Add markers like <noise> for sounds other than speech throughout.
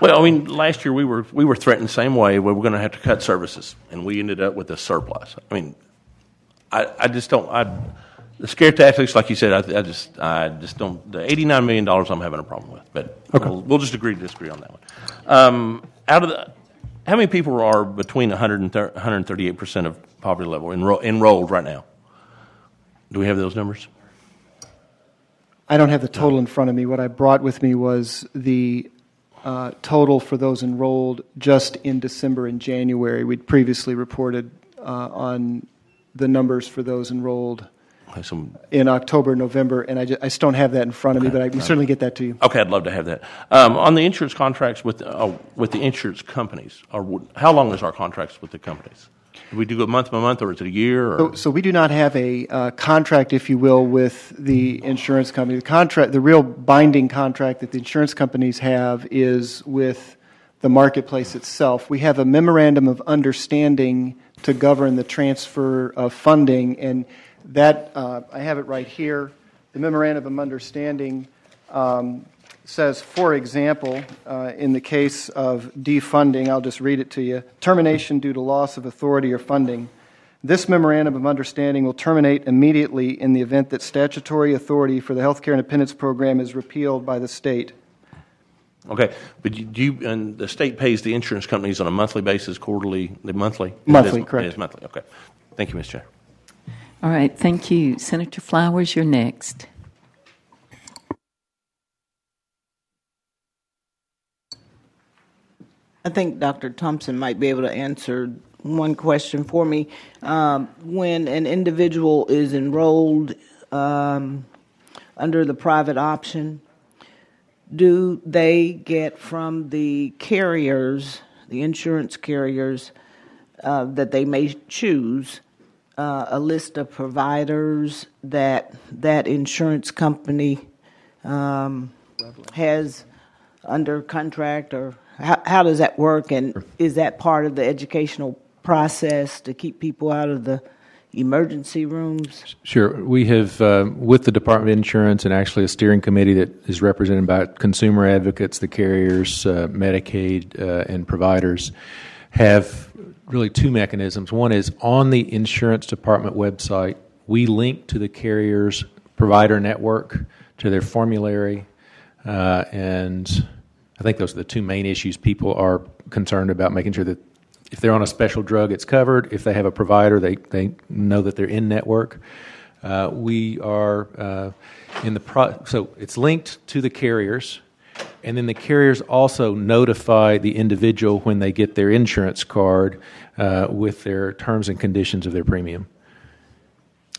Well, I mean, last year we were we were threatened the same way. We were going to have to cut services, and we ended up with a surplus. I mean, I, I just don't. I, the scare tactics, like you said, I, I just I just don't. The eighty nine million dollars, I'm having a problem with. But we'll, we'll just agree to disagree on that one. Um, out of the, how many people are between 100 138 percent of poverty level enro- enrolled right now? Do we have those numbers? I don't have the total in front of me. What I brought with me was the uh, total for those enrolled just in December and January. We'd previously reported uh, on the numbers for those enrolled Okay, some, in October, November, and I just, I just don't have that in front of me, but I can certainly get that to you. okay, I'd love to have that. Um, on the insurance contracts with uh, with the insurance companies, or how long is our contracts with the companies? We do it month by month, or is it a year? So, so we do not have a uh, contract, if you will, with the insurance company. The contract, the real binding contract that the insurance companies have is with the marketplace itself. We have a memorandum of understanding to govern the transfer of funding, and that uh, I have it right here. The memorandum of understanding um, says, for example, uh, in the case of defunding, I'll just read it to you termination due to loss of authority or funding. This memorandum of understanding will terminate immediately in the event that statutory authority for the Healthcare and Independence Program is repealed by the state. Okay, but you- do you, and the state pays the insurance companies on a monthly basis, quarterly, the monthly? Monthly, It is- correct. It is monthly, okay. Thank you, Ms. Chair. All right, thank you. Senator Flowers, you're next. I think Dr. Thompson might be able to answer one question for me. Um, when an individual is enrolled um, under the private option, do they get from the carriers, the insurance carriers uh, that they may choose, uh, a list of providers that that insurance company um, has under contract, or how, how does that work? And is that part of the educational process to keep people out of the emergency rooms? Sure. We have, uh, with the Department of Insurance and actually a steering committee that is represented by consumer advocates, the carriers, uh, Medicaid, uh, and providers, have really two mechanisms. One is on the insurance department website, we link to the carrier's provider network, to their formulary, uh, and I think those are the two main issues people are concerned about making sure that if they're on a special drug, it's covered. If they have a provider, they, they know that they're in network. Uh, we are uh, in the pro- so it's linked to the carriers, and then the carriers also notify the individual when they get their insurance card uh, with their terms and conditions of their premium.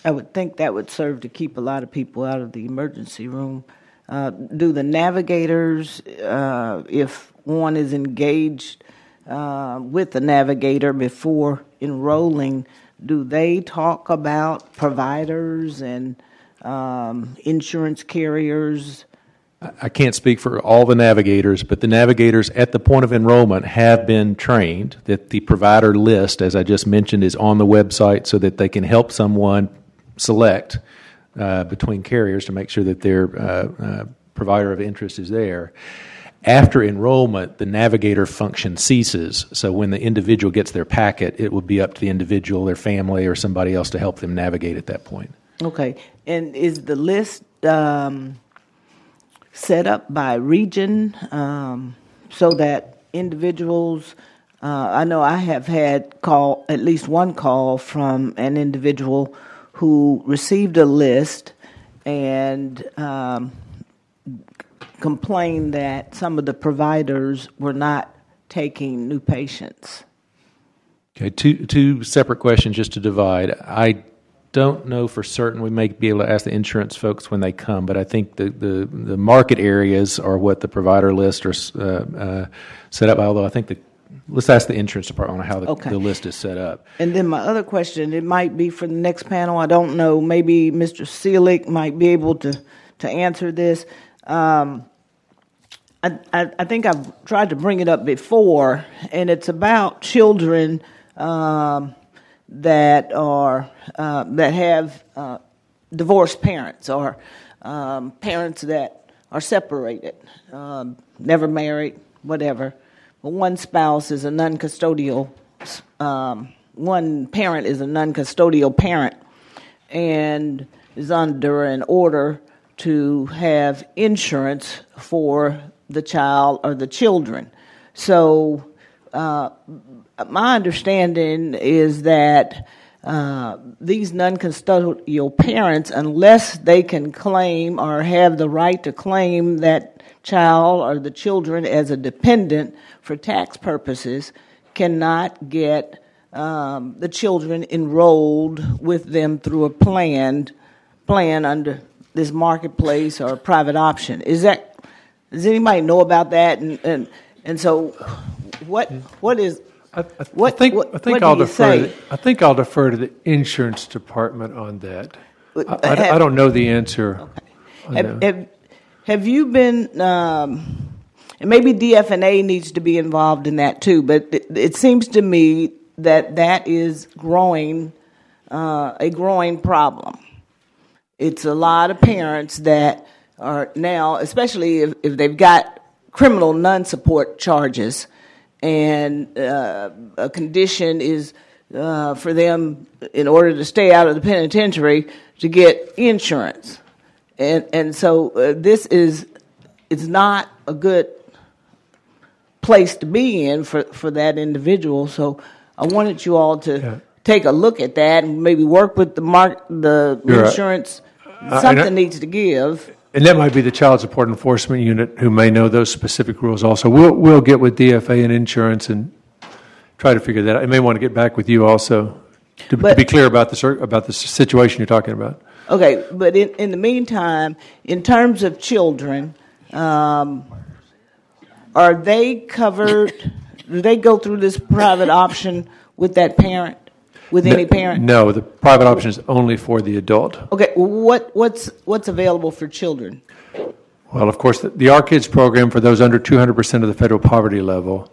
I would think that would serve to keep a lot of people out of the emergency room. Uh, do the navigators, uh, if one is engaged uh, with the navigator before enrolling, do they talk about providers and um, insurance carriers? I can't speak for all the navigators, but the navigators at the point of enrollment have been trained that the provider list, as I just mentioned, is on the website so that they can help someone select uh, between carriers to make sure that their uh, uh, provider of interest is there. After enrollment, the navigator function ceases. So when the individual gets their packet, it will be up to the individual, their family, or somebody else to help them navigate at that point. Okay, and is the list um, set up by region um, so that individuals? Uh, I know I have had call at least one call from an individual who received a list and um, complained that some of the providers were not taking new patients. Okay, two two separate questions just to divide. I don't know for certain. We may be able to ask the insurance folks when they come, but I think the the, the market areas are what the provider list are uh, uh, set up. by, Although I think the let's ask the insurance department how the, Okay. the list is set up. And then my other question, it might be for the next panel. I don't know. Maybe Mr. Selig might be able to to answer this. Um, I, I, I think I've tried to bring it up before, and it's about children um, that are uh, that have uh, divorced parents or um, parents that are separated, um, never married, whatever, one spouse is a non-custodial, um, one parent is a non-custodial parent, and is under an order to have insurance for the child or the children. So, uh, my understanding is that uh, these non custodial parents, unless they can claim or have the right to claim that child or the children as a dependent for tax purposes, cannot get um, the children enrolled with them through a planned plan under this marketplace or private option. Is that does anybody know about that? And and, and so, what what is I, I What- think, what- I think I'll defer. To, I think I'll defer to the insurance department on that. I, I- I don't know the answer. on have, have, have you been? Um, and maybe DFNA needs to be involved in that too. But it, it seems to me that that is growing uh, a growing problem. It's a lot of parents that are now, especially if, if they've got criminal non-support charges, and uh, a condition is uh, for them, in order to stay out of the penitentiary, to get insurance, and and so uh, this is it's not a good place to be in for, for that individual. So I wanted you all to Yeah. take a look at that and maybe work with the mark the You're insurance. and I- Something needs to give. And that might be the Child Support Enforcement Unit who may know those specific rules also. We'll, we'll get with DFA and insurance and try to figure that out. I may want to get back with you also to, to be clear about the, about the situation you're talking about. Okay, but in, in the meantime, in terms of children, um, are they covered? Do they go through this private option with that parent, with any parent? No, the private option is only for the adult. Okay, what what's what's available for children? Well, of course, the, the ARKids program for those under 200% of the federal poverty level.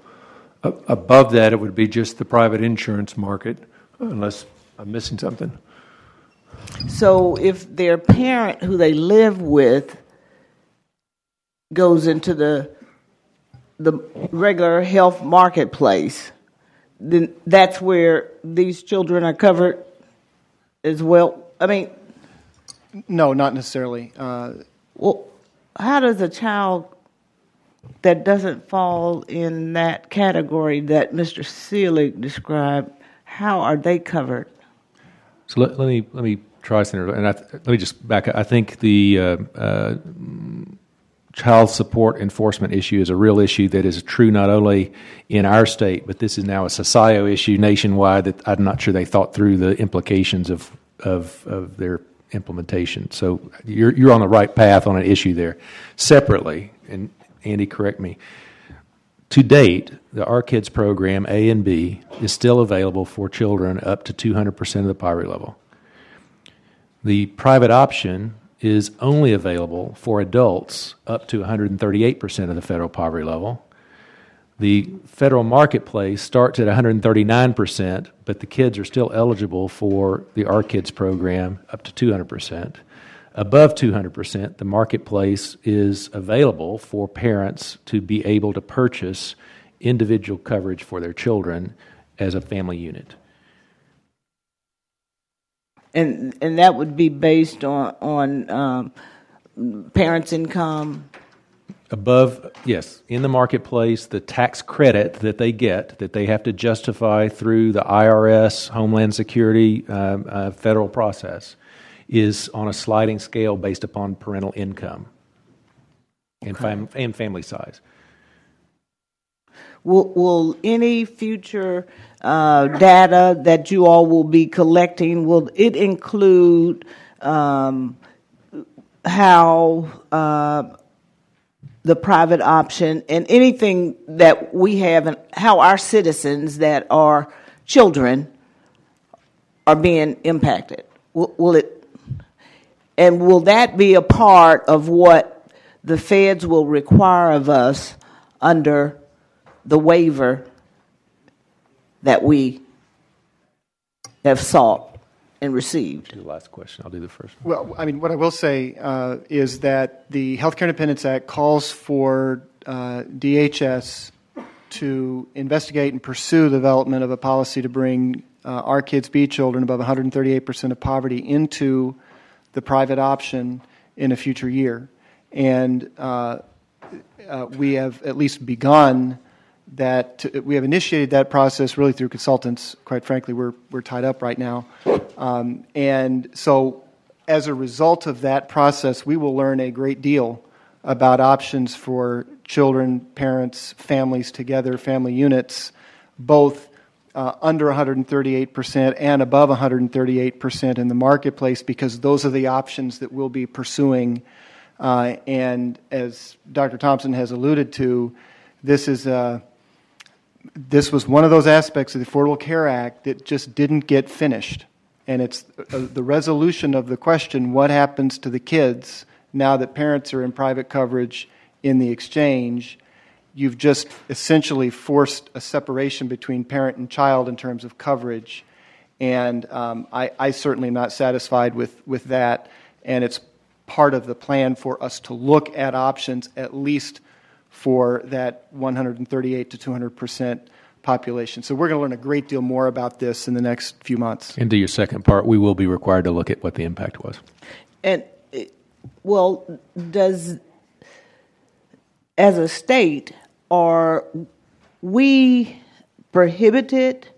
A- above that, it would be just the private insurance market, unless I'm missing something. So if their parent who they live with goes into the the regular health marketplace, then that's where these children are covered as well. I mean, No, not necessarily. Uh, well, how does a child that doesn't fall in that category that Mr. Selig described, how are they covered? So let, let me let me try Senator, and I, let me just back. up. I think the uh, uh, child support enforcement issue is a real issue that is true not only in our state, but this is now a SOCIO issue nationwide. That I'm not sure they thought through the implications of of, of their implementation. So you're you're on the right path on an issue there. Separately, and Andy, correct me. To date, the ARKids program, A and B, is still available for children up to 200% of the poverty level. The private option is only available for adults up to 138% of the federal poverty level. The federal marketplace starts at 139%, but the kids are still eligible for the ARKids program up to 200%. Above 200%, the marketplace is available for parents to be able to purchase individual coverage for their children as a family unit. And and that would be based on on um, parents' income. Above, yes, in the marketplace, the tax credit that they get, that they have to justify through the IRS, Homeland Security, um, uh, federal process, is on a sliding scale based upon parental income and, fam- and family size. Will, will any future uh, data that you all will be collecting will it include um, how uh, the private option and anything that we have and how our citizens that are children are being impacted? Will, will it and will that be a part of what the feds will require of us under the waiver that we have sought and received? The last question. I'll do the first one. Well, I mean, what I will say uh, is that the Healthcare Independence Act calls for uh, DHS to investigate and pursue the development of a policy to bring uh, ARKids, B children above 138% of poverty into the private option in a future year. And uh, uh, we have at least begun that, we have initiated that process really through consultants. Quite frankly, we're, we're tied up right now. Um, and so, as a result of that process, we will learn a great deal about options for children, parents, families together, family units, both uh, under 138% and above 138% in the marketplace, because those are the options that we'll be pursuing. Uh, and as Dr. Thompson has alluded to, this is a this was one of those aspects of the Affordable Care Act that just didn't get finished. And it's uh, the resolution of the question what happens to the kids now that parents are in private coverage in the exchange? You've just essentially forced a separation between parent and child in terms of coverage. And um, I, I certainly am not satisfied with, with that. And it's part of the plan for us to look at options at least for that 138 to 200 percent population. So we're going to learn a great deal more about this in the next few months. And to your second part, we will be required to look at what the impact was. And well, does as a state are we prohibited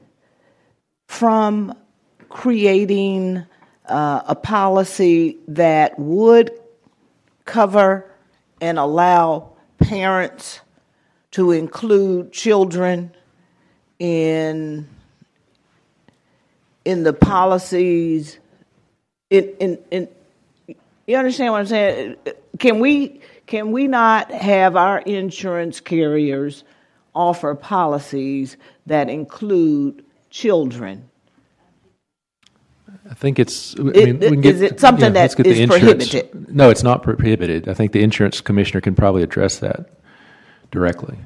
from creating uh, a policy that would cover and allow parents to include children in in the policies in in, in you understand what I'm saying? Can we can we not have our insurance carriers offer policies that include children? I think it's. I It- we can is it something yeah, that get is prohibited? No, it's not prohibited. I think the insurance commissioner can probably address that directly.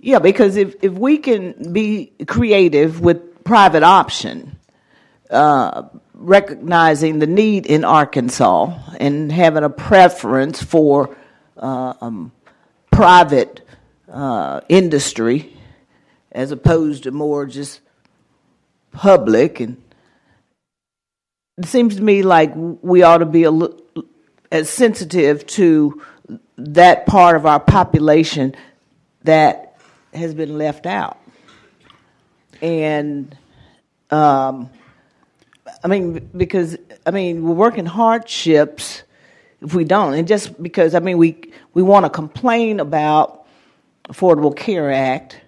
Yeah, because if, if we can be creative with private option, uh, recognizing the need in Arkansas and having a preference for um, private uh, industry as opposed to more just public and it seems to me like we ought to be a li- as sensitive to that part of our population that has been left out. And um, I mean, because I mean, we're working hardships if we don't, and just because I mean, we we want to complain about Affordable Care Act,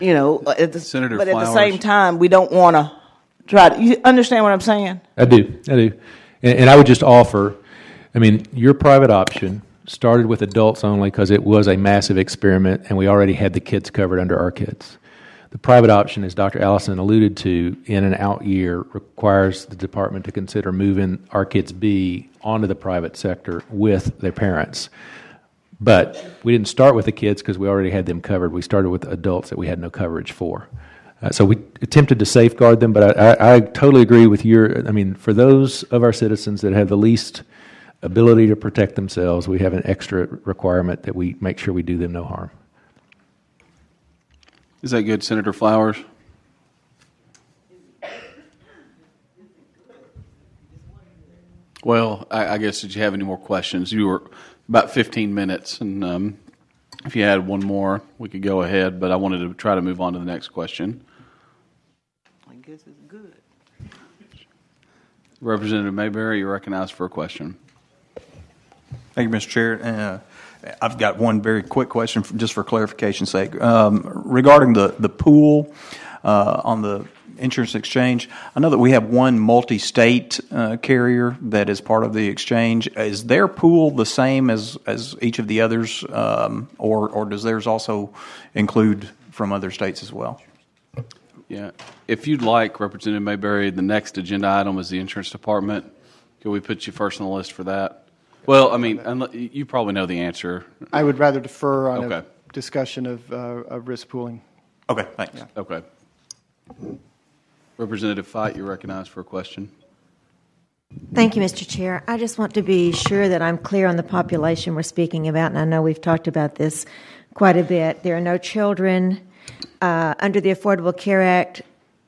you know, uh, at the, Senator but at the same time, we don't want to try to. You understand what I'm saying? I do. I do. And, and I would just offer I mean, your private option started with adults only because it was a massive experiment and we already had the kids covered under ARKids. The private option, as Dr. Allison alluded to, in an out year requires the department to consider moving ARKids B onto the private sector with their parents. But we didn't start with the kids because we already had them covered. We started with adults that we had no coverage for. Uh, so we attempted to safeguard them, but I, I, I totally agree with your. I mean, for those of our citizens that have the least ability to protect themselves, we have an extra requirement that we make sure we do them no harm. Is that good, Senator Flowers? Well, I, I guess did you have any more questions? You were about 15 minutes, and um, if you had one more, we could go ahead. But I wanted to try to move on to the next question. I guess it's good. Representative Mayberry, you're recognized for a question. Thank you, Mr. Chair. Uh, I've got one very quick question, for, just for clarification's sake. Um, regarding the, the pool uh, on the insurance exchange, I know that we have one multi state uh, carrier that is part of the exchange. Is their pool the same as, as each of the others, um, or, or does theirs also include from other states as well? Yeah. If you'd like, Representative Mayberry, the next agenda item is the insurance department. Can we put you first on the list for that? Well, I mean, unle- you probably know the answer. I would rather defer on Okay. a discussion of, uh, of risk pooling. Okay, thanks. Okay. Representative Fite, you're recognized for a question. Thank you, Mr. Chair. I just want to be sure that I'm clear on the population we're speaking about, and I know we've talked about this quite a bit. There are no children uh, under the Affordable Care Act.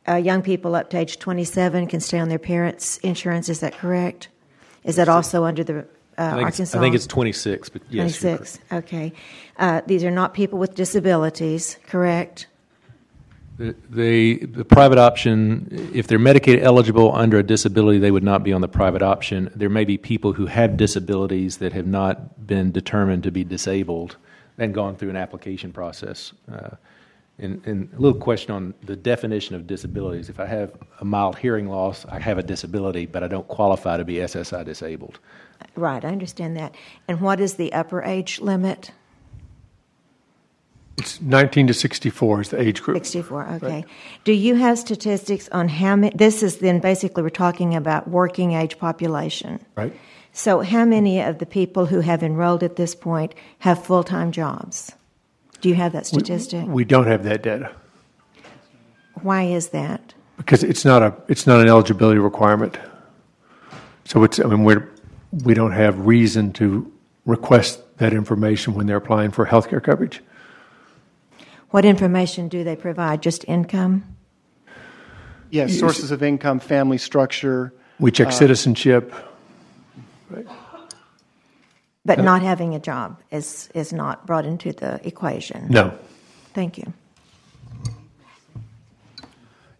Uh, young people up to age 27 can stay on their parents' insurance. Is that correct? Is that also under the uh, I think, it's, Arkansas? I think it's 26, but yes. 26, Okay. Uh, these are not people with disabilities, correct? The, the, the private option, if they're Medicaid eligible under a disability, they would not be on the private option. There may be people who have disabilities that have not been determined to be disabled and gone through an application process. Uh, and, and a little question on the definition of disabilities. If I have a mild hearing loss, I have a disability, but I don't qualify to be SSI disabled. Right, I understand that. And what is the upper age limit? It's 19 to 64 is the age group. 64, okay. Do you have statistics on how many? This is then basically we're talking about working age population. Right. So, how many of the people who have enrolled at this point have full time jobs? Do you have that statistic? We don't have that data Why is that? because it's not a it's not an eligibility requirement. So it's I mean we're we don't have reason to request that information when they're applying for health care coverage. What information do they provide? Just income? Yes, sources of income, family structure. We check uh, citizenship. But not having a job is, is not brought into the equation. No. Thank you.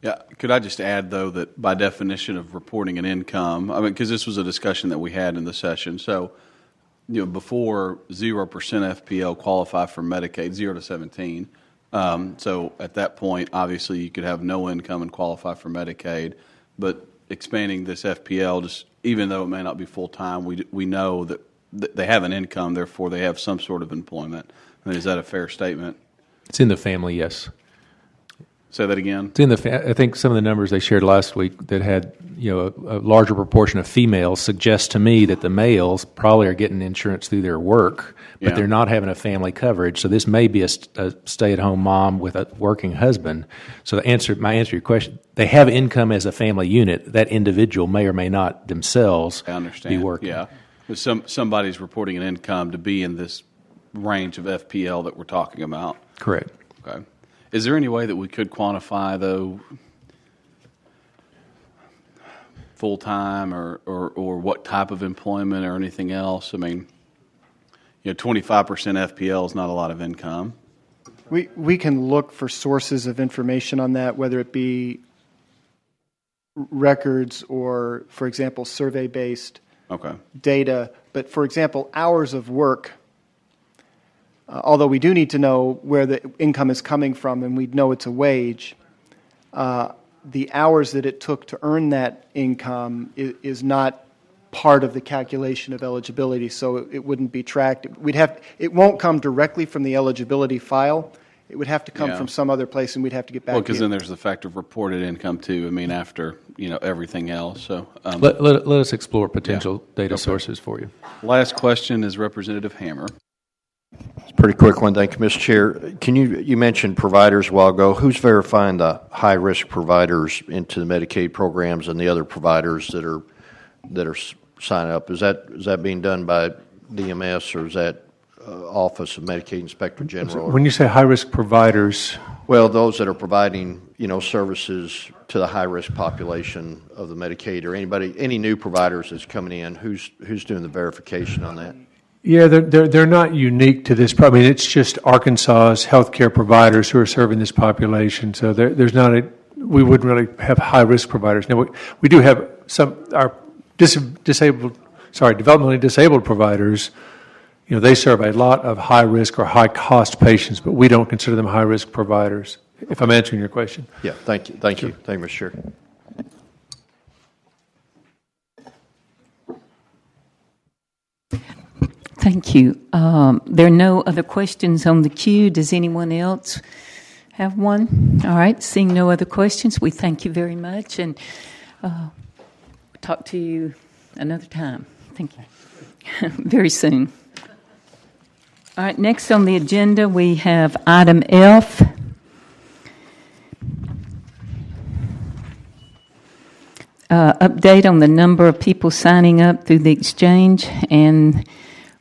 Yeah, could I just add, though, that by definition of reporting an income, I mean, because this was a discussion that we had in the session. So, you know, before 0% FPL qualify for Medicaid, 0 to 17. Um, so at that point, obviously, you could have no income and qualify for Medicaid. But expanding this FPL, just even though it may not be full time, we, we know that th- they have an income, therefore they have some sort of employment. I mean, is that a fair statement? It's in the family, yes. Say that again. It's in the. Fa- I think some of the numbers they shared last week that had you know a, a larger proportion of females suggest to me that the males probably are getting insurance through their work, but Yeah. they're not having a family coverage. So this may be a, st- a stay-at-home mom with a working husband. So the answer, my answer to your question, they have income as a family unit. That individual may or may not themselves I understand. be working. Yeah, some somebody's reporting an income to be in this range of FPL that we're talking about. Correct. Okay. Is there any way that we could quantify though full time or, or or what type of employment or anything else? I mean, you know, twenty five percent FPL is not a lot of income. We, we can look for sources of information on that, whether it be records or, for example, survey based Okay. data. But for example, hours of work, uh, although we do need to know where the income is coming from and we know it's a wage, uh, the hours that it took to earn that income is, is not part of the calculation of eligibility, so it, it wouldn't be tracked. We'd have, it won't come directly from the eligibility file. It would have to come Yeah. from some other place, and we'd have to get back. Well, because then there's the fact of reported income too. I mean, after you know everything else. So um, Let, let, let us explore potential data Okay. sources for you. last question is Representative Hammer. It's Pretty quick one, thank you, Mr. Chair. Can you, you mentioned providers a while ago. Who's verifying the high-risk providers into the Medicaid programs and the other providers that are, that are s- signing up? Is that, is that being done by DMS or is that Uh, Office of Medicaid Inspector General? When you say high risk providers, Well, those that are providing, you know, services to the high-risk population of the Medicaid or anybody, any new providers that's coming in, who's, who's doing the verification on that? yeah, they're, they're, they're not unique to this. I mean, it's just Arkansas's healthcare providers who are serving this population. So there, there's not a, we wouldn't really have high risk providers. Now, we, we do have some, our dis, disabled, sorry, developmentally disabled providers, you know, they serve a lot of high risk or high cost patients, but we don't consider them high risk providers, if I'm answering your question. Yeah, thank you, thank you, thank you, Mr. Chair. Thank you. Um, there are no other questions on the queue. Does anyone else have one? All right. Seeing no other questions, we thank you very much and uh, talk to you another time. Thank you. <laughs> very soon. All right. Next on the agenda, we have item F. uh, update on the number of people signing up through the exchange, and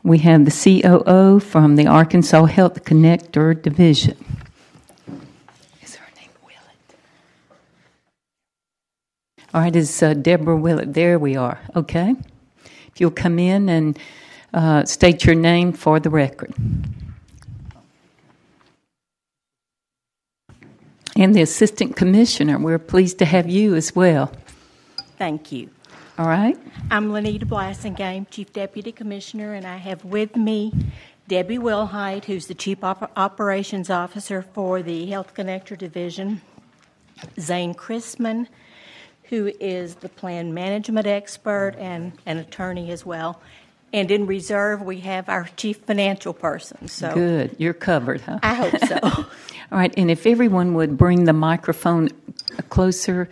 we have the COO from the Arkansas Health Connector Division. Is her name Willett? All right, is uh, Deborah Willett? There we are. Okay. If you'll come in and uh, state your name for the record. And the Assistant Commissioner, we're pleased to have you as well. Thank you. All right? I'm Lenita Blasingame, Chief Deputy Commissioner, and I have with me Debbie Wilhite, who's the Chief Op- Operations Officer for the Health Connector Division, Zane Chrisman, who is the plan management expert and an attorney as well. And in reserve, we have our chief financial person. So Good. You're covered, huh? I hope so. <laughs> All right, and if everyone would bring the microphone closer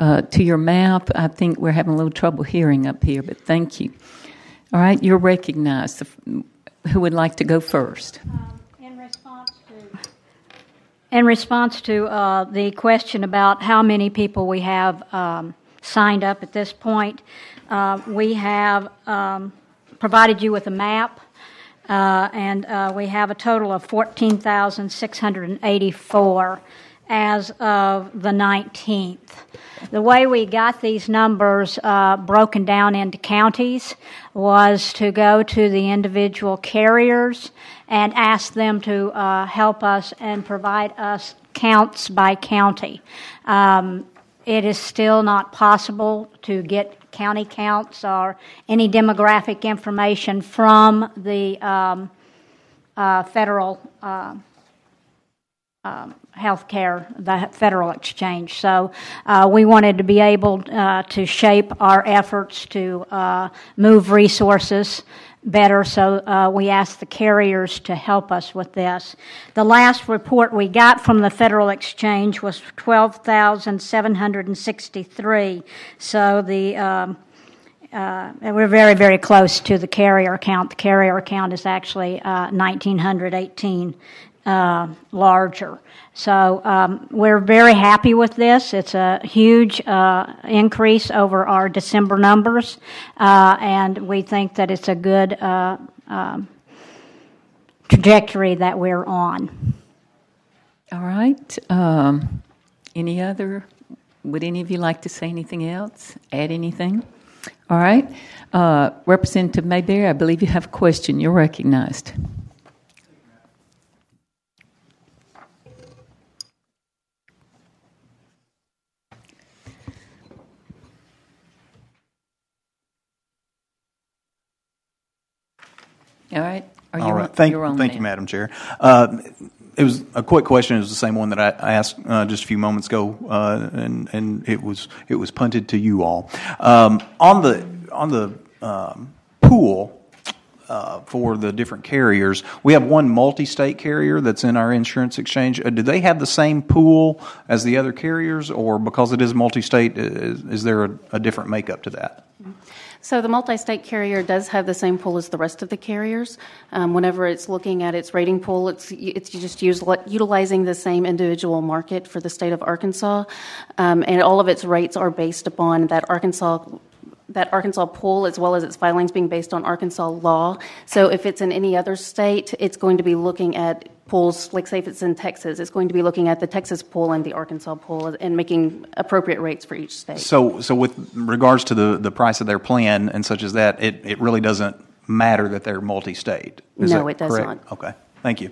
uh, to your mouth, I think we're having a little trouble hearing up here, but thank you. All right, you're recognized. Who would like to go first? Um, in response to, in response to uh, the question about how many people we have um, signed up at this point, uh, we have um, provided you with a map. Uh, and uh, we have a total of 14,684 as of the 19th. The way we got these numbers uh, broken down into counties was to go to the individual carriers and ask them to uh, help us and provide us counts by county. Um, it is still not possible to get county counts or any demographic information from the um, uh, federal uh, um, health care, the federal exchange. So uh, we wanted to be able uh, to shape our efforts to uh, move resources better, so uh, we asked the carriers to help us with this. The last report we got from the Federal Exchange was 12,763. So the um, uh, we're very, very close to the carrier count. The carrier count is actually uh, 1,918 uh, larger. So um, we're very happy with this. It's a huge uh, increase over our December numbers, uh, and we think that it's a good uh, um, trajectory that we're on. All right. Um, any other? Would any of you like to say anything else? Add anything? All right. Uh, Representative Mayberry, I believe you have a question. You're recognized. All right. Are All right. on- Thank, thank you, Madam Chair. Uh, It was a quick question. It was the same one that I asked uh, just a few moments ago, uh, and and it was it was punted to you all. Um, On the on the um, pool uh, for the different carriers, we have one multi-state carrier that's in our insurance exchange. Uh, Do they have the same pool as the other carriers, or because it is multi-state, is is there a a different makeup to that? So the multi-state carrier does have the same pool as the rest of the carriers. Um, whenever it's looking at its rating pool, it's it's just use, utilizing the same individual market for the state of Arkansas, um, and all of its rates are based upon that Arkansas that Arkansas pool as well as its filings being based on Arkansas law. So if it's in any other state, it's going to be looking at pools, like say if it's in Texas, it's going to be looking at the Texas pool and the Arkansas pool and making appropriate rates for each state. So, so with regards to the, the price of their plan and such as that, it, it really doesn't matter that they're multi-state? Is No, it does correct? not. Okay, thank you.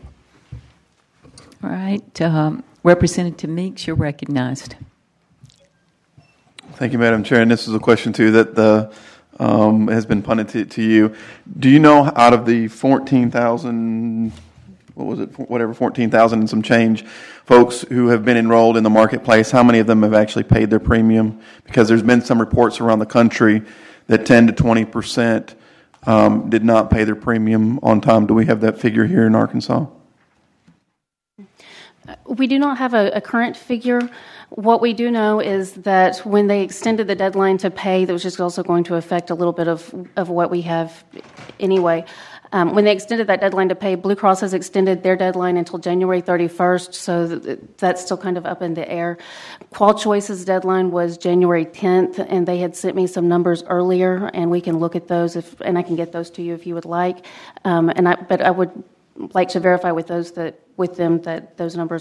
All right. Um, Representative Meeks, you're recognized. Thank you, Madam Chair. And this is a question too that the um, has been punted to, to you. Do you know out of the fourteen thousand, what was it, whatever, fourteen thousand and some change, folks who have been enrolled in the marketplace, how many of them have actually paid their premium? Because there's been some reports around the country that ten to twenty percent um, did not pay their premium on time. Do we have that figure here in Arkansas? We do not have a, a, current figure. What we do know is that when they extended the deadline to pay, that was just also going to affect a little bit of, of what we have anyway. Um, when they extended that deadline to pay, Blue Cross has extended their deadline until January 31st, so th- that's still kind of up in the air. QualChoice's deadline was January 10th, and they had sent me some numbers earlier, and we can look at those if, and I can get those to you if you would like. Um, and I, but I would like to verify with those that with them that those numbers